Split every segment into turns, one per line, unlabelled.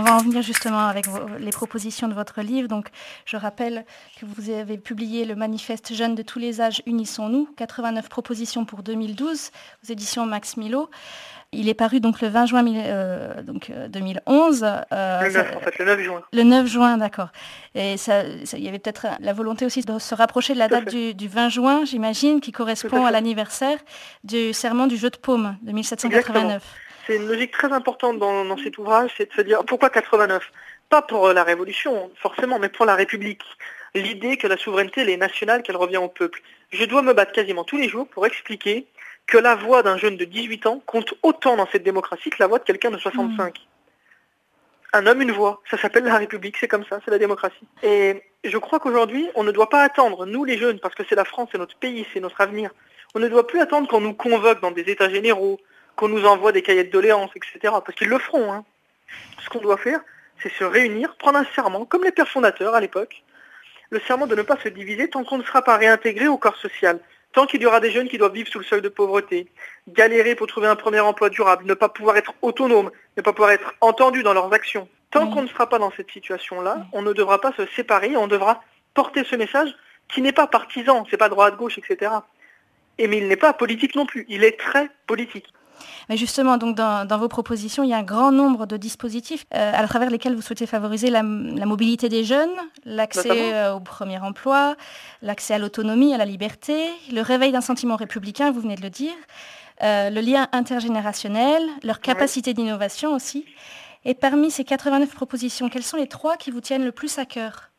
On va en venir justement avec les propositions de votre livre. Donc, je rappelle que vous avez publié le manifeste Jeunes de tous les âges, unissons-nous, 89 propositions pour 2012 aux éditions Max Milo. Il est paru donc le 20 juin euh, donc, 2011.
Euh, euh, le 9, en fait, le 9 juin.
Le 9 juin, d'accord. Et il y avait peut-être la volonté aussi de se rapprocher de la date du, 20 juin, j'imagine, qui correspond à, l'anniversaire du serment du jeu de paume de 1789.
C'est une logique très importante dans, cet ouvrage, c'est de se dire pourquoi 89 Pas pour la Révolution, forcément, mais pour la République. L'idée que la souveraineté, elle est nationale, qu'elle revient au peuple. Je dois me battre quasiment tous les jours pour expliquer que la voix d'un jeune de 18 ans compte autant dans cette démocratie que la voix de quelqu'un de 65. Hmm. Un homme, une voix. Ça s'appelle la République, c'est comme ça, c'est la démocratie. Et je crois qu'aujourd'hui, on ne doit pas attendre, nous les jeunes, parce que c'est la France, c'est notre pays, c'est notre avenir, on ne doit plus attendre qu'on nous convoque dans des états généraux, qu'on nous envoie des cahiers de doléances, etc. Parce qu'ils le feront. Hein. Ce qu'on doit faire, c'est se réunir, prendre un serment, comme les pères fondateurs à l'époque, le serment de ne pas se diviser tant qu'on ne sera pas réintégré au corps social. Tant qu'il y aura des jeunes qui doivent vivre sous le seuil de pauvreté, galérer pour trouver un premier emploi durable, ne pas pouvoir être autonomes, ne pas pouvoir être entendus dans leurs actions, tant qu'on ne sera pas dans cette situation-là, on ne devra pas se séparer, on devra porter ce message qui n'est pas partisan, c'est pas droite-gauche, etc. Et mais il n'est pas politique non plus, il est très politique.
Mais justement, donc dans, vos propositions, il y a un grand nombre de dispositifs euh, à travers lesquels vous souhaitez favoriser la, mobilité des jeunes, l'accès euh, au premier emploi, l'accès à l'autonomie, à la liberté, le réveil d'un sentiment républicain, vous venez de le dire, euh, le lien intergénérationnel, leur capacité d'innovation aussi. Et parmi ces 89 propositions, quelles sont les trois qui vous tiennent le plus à cœur?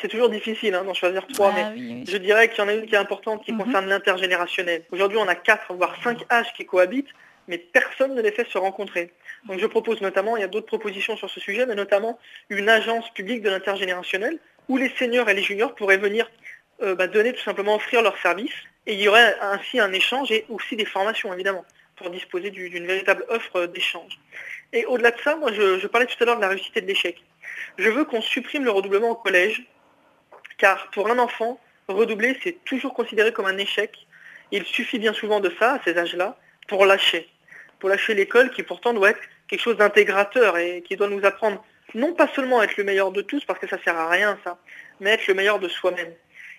C'est toujours difficile hein, d'en choisir trois, ah mais je dirais qu'il y en a une qui est importante qui mhm. concerne l'intergénérationnel. Aujourd'hui, on a quatre, voire cinq âges qui cohabitent mais personne ne les fait se rencontrer. Donc je propose notamment, il y a d'autres propositions sur ce sujet, mais notamment une agence publique de l'intergénérationnel où les seniors et les juniors pourraient venir euh, bah, donner tout simplement offrir leurs services et il y aurait ainsi un échange et aussi des formations évidemment pour disposer d'une véritable offre d'échange. Et au-delà de ça, moi je, je, parlais tout à l'heure de la réussite et de l'échec. Je veux qu'on supprime le redoublement au collège, car pour un enfant, redoubler c'est toujours considéré comme un échec. Il suffit bien souvent de ça, à ces âges-là, pour lâcher pour lâcher l'école qui pourtant doit être quelque chose d'intégrateur et qui doit nous apprendre non pas seulement à être le meilleur de tous, parce que ça sert à rien ça, mais être le meilleur de soi-même.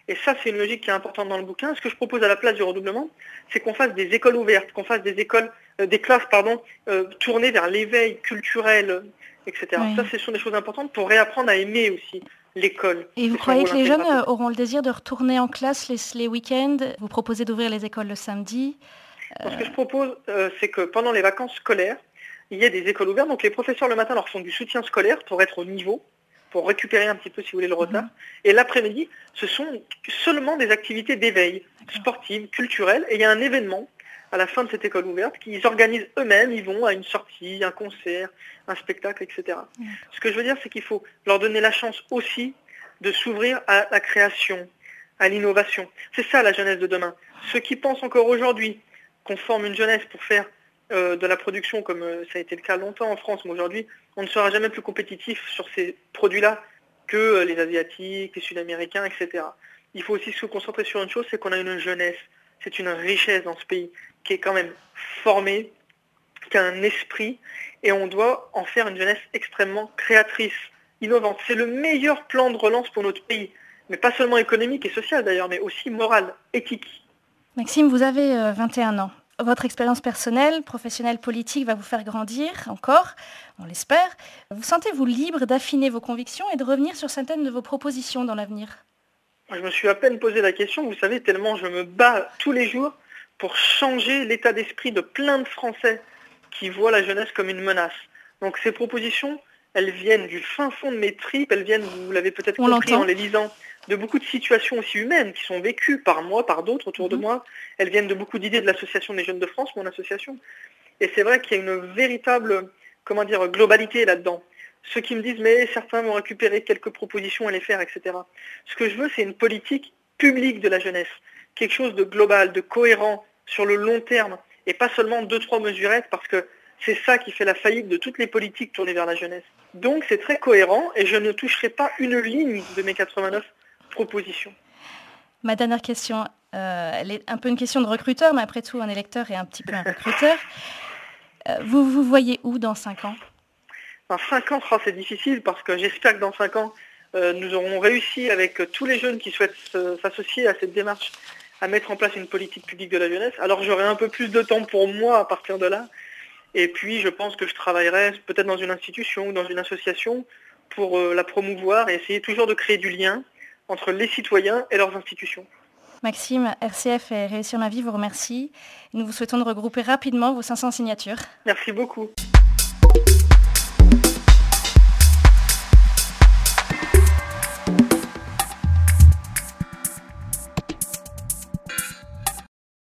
Et ça, c'est une logique qui est importante dans le bouquin. Ce que je propose à la place du redoublement, c'est qu'on fasse des écoles ouvertes, qu'on fasse des écoles, euh, des classes, pardon, euh, tournées vers l'éveil culturel, etc. Ça, ce sont des choses importantes pour réapprendre à aimer aussi l'école.
Et vous croyez que les jeunes euh, auront le désir de retourner en classe les, les week-ends? Vous proposez d'ouvrir les écoles le samedi
ce que je propose, euh, c'est que pendant les vacances scolaires, il y ait des écoles ouvertes. Donc les professeurs le matin leur font du soutien scolaire pour être au niveau, pour récupérer un petit peu, si vous voulez, le retard. Mhm. Et l'après-midi, ce sont seulement des activités d'éveil, sportives, culturelles. Et il y a un événement à la fin de cette école ouverte qu'ils organisent eux-mêmes. Ils vont à une sortie, un concert, un spectacle, etc. Ce que je veux dire, c'est qu'il faut leur donner la chance aussi de s'ouvrir à la création, à l'innovation. C'est ça la jeunesse de demain. Ceux qui pensent encore aujourd'hui qu'on forme une jeunesse pour faire euh, de la production comme euh, ça a été le cas longtemps en France, mais aujourd'hui, on ne sera jamais plus compétitif sur ces produits-là que euh, les Asiatiques, les Sud-Américains, etc. Il faut aussi se concentrer sur une chose, c'est qu'on a une jeunesse. C'est une richesse dans ce pays qui est quand même formée, qui a un esprit, et on doit en faire une jeunesse extrêmement créatrice, innovante. C'est le meilleur plan de relance pour notre pays, mais pas seulement économique et social d'ailleurs, mais aussi moral, éthique.
Maxime, vous avez 21 ans votre expérience personnelle, professionnelle, politique va vous faire grandir encore, on l'espère. Vous sentez-vous libre d'affiner vos convictions et de revenir sur certaines de vos propositions dans l'avenir?
Je me suis à peine posé la question, vous savez, tellement je me bats tous les jours pour changer l'état d'esprit de plein de Français qui voient la jeunesse comme une menace. Donc ces propositions, elles viennent du fin fond de mes tripes, elles viennent, vous l'avez peut-être compris en les lisant, de beaucoup de situations aussi humaines qui sont vécues par moi, par d'autres autour de mhm. moi. Elles viennent de beaucoup d'idées de l'Association des jeunes de France, mon association. Et c'est vrai qu'il y a une véritable, comment dire, globalité là-dedans. Ceux qui me disent, mais certains vont récupérer quelques propositions et les faire, etc. Ce que je veux, c'est une politique publique de la jeunesse. Quelque chose de global, de cohérent, sur le long terme, et pas seulement deux, trois mesurettes, parce que c'est ça qui fait la faillite de toutes les politiques tournées vers la jeunesse. Donc c'est très cohérent, et je ne toucherai pas une ligne de mes 89 proposition.
Ma dernière question, euh, elle est un peu une question de recruteur, mais après tout, un électeur est un petit peu un recruteur. Euh, vous vous voyez où dans cinq ans?
Enfin, 5 ans, c'est difficile parce que j'espère que dans 5 ans, euh, nous aurons réussi avec tous les jeunes qui souhaitent s'associer à cette démarche à mettre en place une politique publique de la jeunesse. Alors j'aurai un peu plus de temps pour moi à partir de là. Et puis je pense que je travaillerai peut-être dans une institution ou dans une association pour euh, la promouvoir et essayer toujours de créer du lien entre les citoyens et leurs institutions.
Maxime, RCF et Réussir ma vie vous remercie. Nous vous souhaitons de regrouper rapidement vos 500 signatures.
Merci beaucoup.